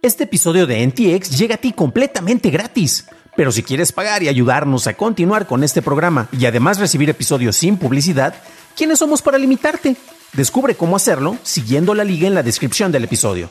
Este episodio de NTX llega a ti completamente gratis. Pero si quieres pagar y ayudarnos a continuar con este programa y además recibir episodios sin publicidad, ¿quiénes somos para limitarte? Descubre cómo hacerlo siguiendo la liga en la descripción del episodio.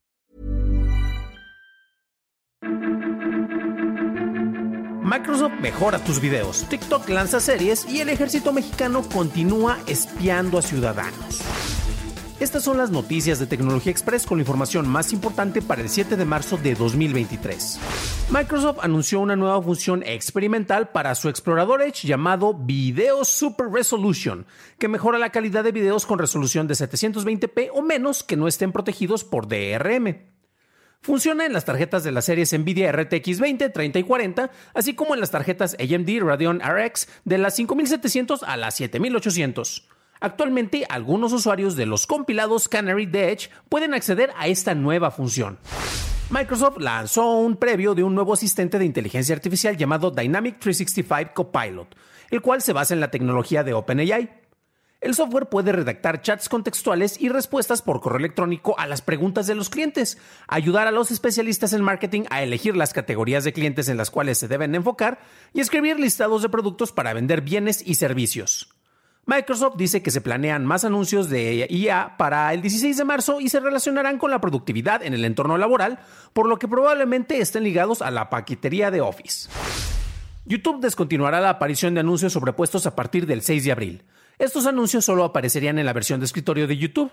Microsoft mejora tus videos, TikTok lanza series y el ejército mexicano continúa espiando a ciudadanos. Estas son las noticias de Tecnología Express con la información más importante para el 7 de marzo de 2023. Microsoft anunció una nueva función experimental para su explorador Edge llamado Video Super Resolution, que mejora la calidad de videos con resolución de 720p o menos que no estén protegidos por DRM. Funciona en las tarjetas de las series Nvidia RTX 20, 30 y 40, así como en las tarjetas AMD Radeon RX de las 5700 a las 7800. Actualmente, algunos usuarios de los compilados Canary de Edge pueden acceder a esta nueva función. Microsoft lanzó un previo de un nuevo asistente de inteligencia artificial llamado Dynamic 365 Copilot, el cual se basa en la tecnología de OpenAI. El software puede redactar chats contextuales y respuestas por correo electrónico a las preguntas de los clientes, ayudar a los especialistas en marketing a elegir las categorías de clientes en las cuales se deben enfocar y escribir listados de productos para vender bienes y servicios. Microsoft dice que se planean más anuncios de IA para el 16 de marzo y se relacionarán con la productividad en el entorno laboral, por lo que probablemente estén ligados a la paquetería de Office. YouTube descontinuará la aparición de anuncios sobrepuestos a partir del 6 de abril. Estos anuncios solo aparecerían en la versión de escritorio de YouTube.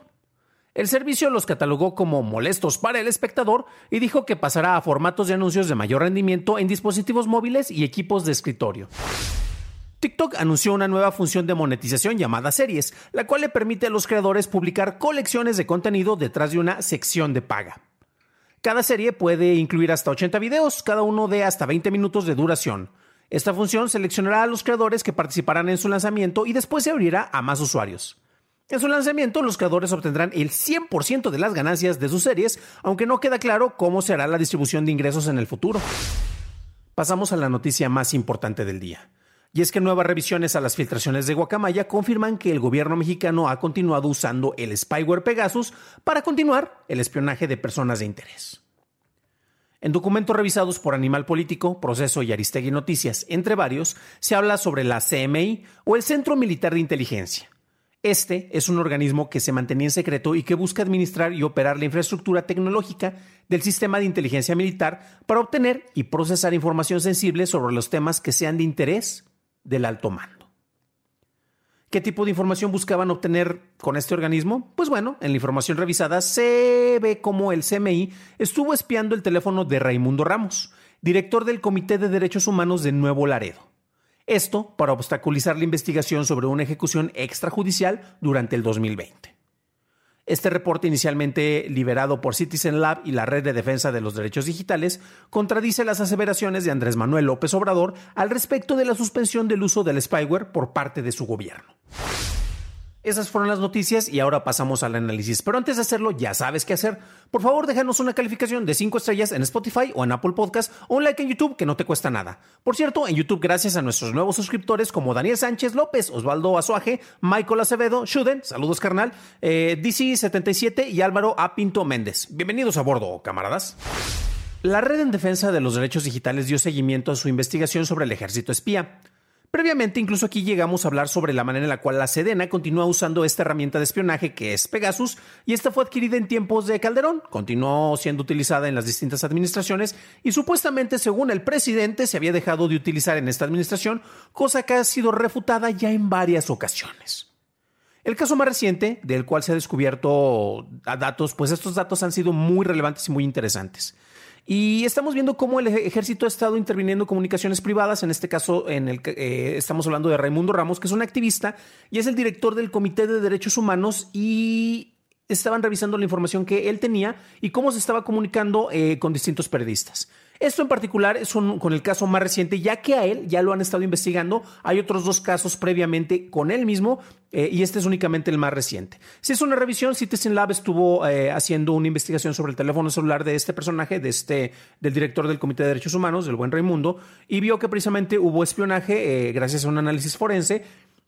El servicio los catalogó como molestos para el espectador y dijo que pasará a formatos de anuncios de mayor rendimiento en dispositivos móviles y equipos de escritorio. TikTok anunció una nueva función de monetización llamada series, la cual le permite a los creadores publicar colecciones de contenido detrás de una sección de paga. Cada serie puede incluir hasta 80 videos, cada uno de hasta 20 minutos de duración. Esta función seleccionará a los creadores que participarán en su lanzamiento y después se abrirá a más usuarios. En su lanzamiento, los creadores obtendrán el 100% de las ganancias de sus series, aunque no queda claro cómo será la distribución de ingresos en el futuro. Pasamos a la noticia más importante del día. Y es que nuevas revisiones a las filtraciones de Guacamaya confirman que el gobierno mexicano ha continuado usando el spyware Pegasus para continuar el espionaje de personas de interés. En documentos revisados por Animal Político, Proceso y Aristegui Noticias, entre varios, se habla sobre la CMI o el Centro Militar de Inteligencia. Este es un organismo que se mantenía en secreto y que busca administrar y operar la infraestructura tecnológica del sistema de inteligencia militar para obtener y procesar información sensible sobre los temas que sean de interés del alto mando. ¿Qué tipo de información buscaban obtener con este organismo? Pues bueno, en la información revisada se ve cómo el CMI estuvo espiando el teléfono de Raimundo Ramos, director del Comité de Derechos Humanos de Nuevo Laredo. Esto para obstaculizar la investigación sobre una ejecución extrajudicial durante el 2020. Este reporte, inicialmente liberado por Citizen Lab y la Red de Defensa de los Derechos Digitales, contradice las aseveraciones de Andrés Manuel López Obrador al respecto de la suspensión del uso del spyware por parte de su gobierno. Esas fueron las noticias y ahora pasamos al análisis. Pero antes de hacerlo, ya sabes qué hacer. Por favor, déjanos una calificación de 5 estrellas en Spotify o en Apple Podcast o un like en YouTube que no te cuesta nada. Por cierto, en YouTube, gracias a nuestros nuevos suscriptores como Daniel Sánchez López, Osvaldo Azuaje, Michael Acevedo, Shuden, saludos carnal, eh, DC77 y Álvaro A. Pinto Méndez. Bienvenidos a bordo, camaradas. La Red en Defensa de los Derechos Digitales dio seguimiento a su investigación sobre el ejército espía. Previamente, incluso aquí llegamos a hablar sobre la manera en la cual la Sedena continúa usando esta herramienta de espionaje que es Pegasus, y esta fue adquirida en tiempos de Calderón, continuó siendo utilizada en las distintas administraciones y supuestamente, según el presidente, se había dejado de utilizar en esta administración, cosa que ha sido refutada ya en varias ocasiones. El caso más reciente, del cual se ha descubierto datos, pues estos datos han sido muy relevantes y muy interesantes. Y estamos viendo cómo el ejército ha estado interviniendo en comunicaciones privadas. En este caso, en el, eh, estamos hablando de Raimundo Ramos, que es un activista y es el director del Comité de Derechos Humanos. Y estaban revisando la información que él tenía y cómo se estaba comunicando eh, con distintos periodistas. Esto en particular es con el caso más reciente, ya que a él ya lo han estado investigando. Hay otros dos casos previamente con él mismo eh, y este es únicamente el más reciente. Si es una revisión, Citizen Lab estuvo eh, haciendo una investigación sobre el teléfono celular de este personaje, de este, del director del Comité de Derechos Humanos, del buen Raimundo, y vio que precisamente hubo espionaje gracias a un análisis forense.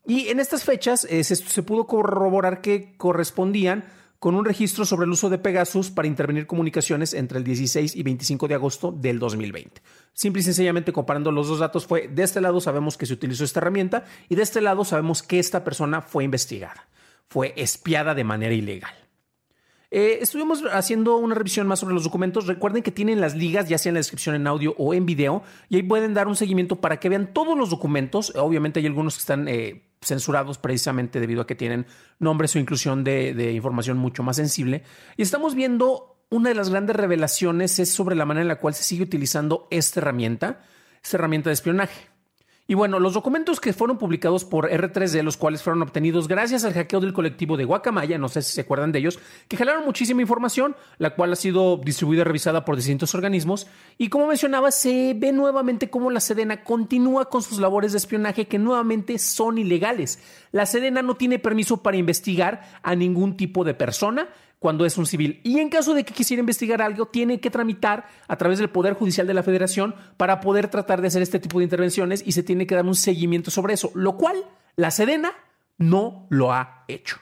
Y en estas fechas se, se pudo corroborar que correspondían con un registro sobre el uso de Pegasus para intervenir comunicaciones entre el 16 y 25 de agosto del 2020. Simple y sencillamente comparando los dos datos fue, de este lado sabemos que se utilizó esta herramienta y de este lado sabemos que esta persona fue investigada, fue espiada de manera ilegal. Eh, estuvimos haciendo una revisión más sobre los documentos. Recuerden que tienen las ligas, ya sea en la descripción en audio o en video, y ahí pueden dar un seguimiento para que vean todos los documentos. Obviamente hay algunos que están eh, censurados precisamente debido a que tienen nombres o inclusión de, de información mucho más sensible. Y estamos viendo una de las grandes revelaciones es sobre la manera en la cual se sigue utilizando esta herramienta, esta herramienta de espionaje. Y bueno, los documentos que fueron publicados por R3D, los cuales fueron obtenidos gracias al hackeo del colectivo de Guacamaya, no sé si se acuerdan de ellos, que generaron muchísima información, la cual ha sido distribuida y revisada por distintos organismos. Y como mencionaba, se ve nuevamente cómo la Sedena continúa con sus labores de espionaje que nuevamente son ilegales. La Sedena no tiene permiso para investigar a ningún tipo de persona, cuando es un civil. Y en caso de que quisiera investigar algo, tiene que tramitar a través del Poder Judicial de la Federación para poder tratar de hacer este tipo de intervenciones y se tiene que dar un seguimiento sobre eso, lo cual la Sedena no lo ha hecho.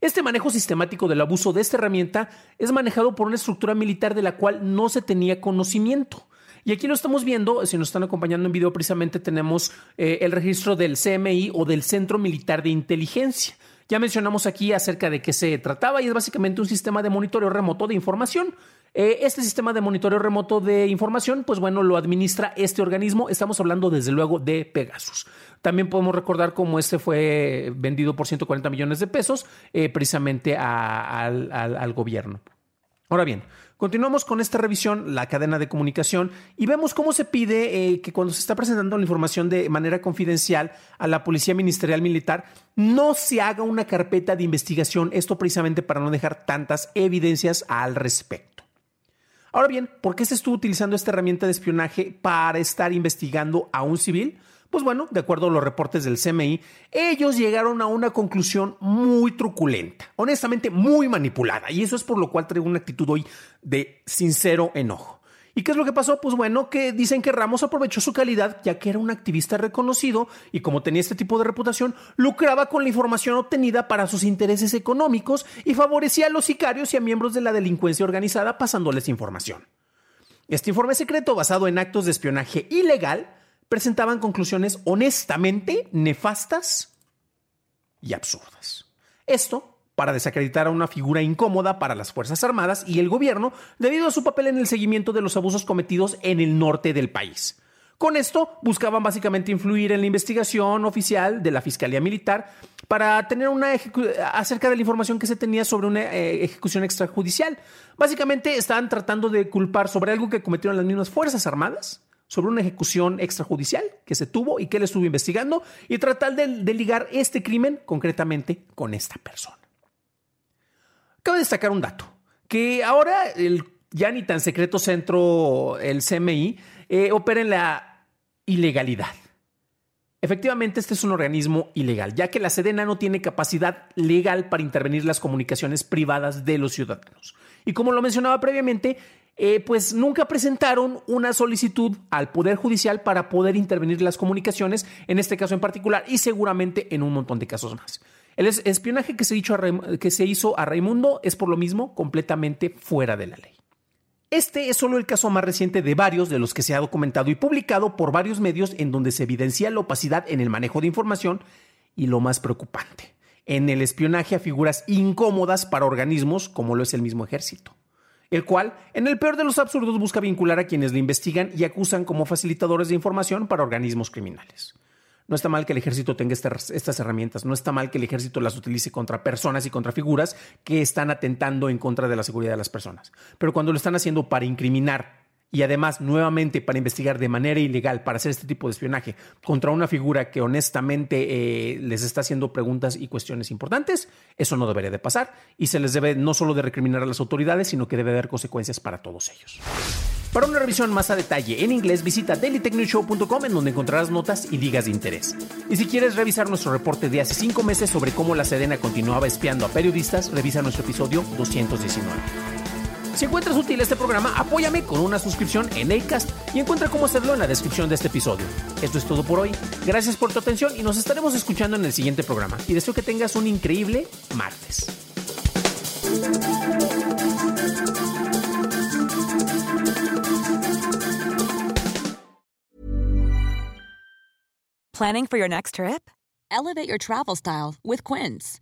Este manejo sistemático del abuso de esta herramienta es manejado por una estructura militar de la cual no se tenía conocimiento. Y aquí lo estamos viendo, si nos están acompañando en video, precisamente tenemos eh, el registro del CMI o del Centro Militar de Inteligencia. Ya mencionamos aquí acerca de qué se trataba y es básicamente un sistema de monitoreo remoto de información. Eh, este sistema de monitoreo remoto de información, pues bueno, lo administra este organismo. Estamos hablando desde luego de Pegasus. También podemos recordar cómo este fue vendido por 140 millones de pesos eh, precisamente al gobierno. Ahora bien, Continuamos con esta revisión, la cadena de comunicación, y vemos cómo se pide eh, que cuando se está presentando la información de manera confidencial a la Policía Ministerial Militar, no se haga una carpeta de investigación, esto precisamente para no dejar tantas evidencias al respecto. Ahora bien, ¿por qué se estuvo utilizando esta herramienta de espionaje para estar investigando a un civil? Pues bueno, de acuerdo a los reportes del CMI, ellos llegaron a una conclusión muy truculenta, honestamente muy manipulada, y eso es por lo cual traigo una actitud hoy de sincero enojo. ¿Y qué es lo que pasó? Pues bueno, que dicen que Ramos aprovechó su calidad, ya que era un activista reconocido y como tenía este tipo de reputación, lucraba con la información obtenida para sus intereses económicos y favorecía a los sicarios y a miembros de la delincuencia organizada pasándoles información. Este informe secreto, basado en actos de espionaje ilegal, presentaban conclusiones honestamente nefastas y absurdas. Esto para desacreditar a una figura incómoda para las Fuerzas Armadas y el gobierno debido a su papel en el seguimiento de los abusos cometidos en el norte del país. Con esto buscaban básicamente influir en la investigación oficial de la Fiscalía Militar para tener una acerca de la información que se tenía sobre una eh, ejecución extrajudicial. Básicamente estaban tratando de culpar sobre algo que cometieron las mismas Fuerzas Armadas sobre una ejecución extrajudicial que se tuvo y que él estuvo investigando y tratar de, ligar este crimen concretamente con esta persona. Cabe destacar un dato, que ahora el ya ni tan secreto centro, el CMI, eh, opera en la ilegalidad. Efectivamente, este es un organismo ilegal, ya que la Sedena no tiene capacidad legal para intervenir las comunicaciones privadas de los ciudadanos. Y como lo mencionaba previamente, eh, pues nunca presentaron una solicitud al Poder Judicial para poder intervenir las comunicaciones, en este caso en particular, y seguramente en un montón de casos más. El espionaje que se, que se hizo a Raimundo es por lo mismo completamente fuera de la ley. Este es solo el caso más reciente de varios de los que se ha documentado y publicado por varios medios en donde se evidencia la opacidad en el manejo de información y lo más preocupante, en el espionaje a figuras incómodas para organismos como lo es el mismo ejército el cual, en el peor de los absurdos, busca vincular a quienes le investigan y acusan como facilitadores de información para organismos criminales. No está mal que el ejército tenga estas herramientas, no está mal que el ejército las utilice contra personas y contra figuras que están atentando en contra de la seguridad de las personas. Pero cuando lo están haciendo para incriminar y además nuevamente para investigar de manera ilegal, para hacer este tipo de espionaje contra una figura que honestamente eh, les está haciendo preguntas y cuestiones importantes, eso no debería de pasar y se les debe no solo de recriminar a las autoridades, sino que debe haber consecuencias para todos ellos. Para una revisión más a detalle en inglés, visita dailytechnewshow.com en donde encontrarás notas y ligas de interés. Y si quieres revisar nuestro reporte de hace cinco meses sobre cómo la Sedena continuaba espiando a periodistas, revisa nuestro episodio 219. Si encuentras útil este programa, apóyame con una suscripción en Acast y encuentra cómo hacerlo en la descripción de este episodio. Esto es todo por hoy. Gracias por tu atención y nos estaremos escuchando en el siguiente programa. Y deseo que tengas un increíble martes. Planning for your next trip? Elevate your travel style with Quince.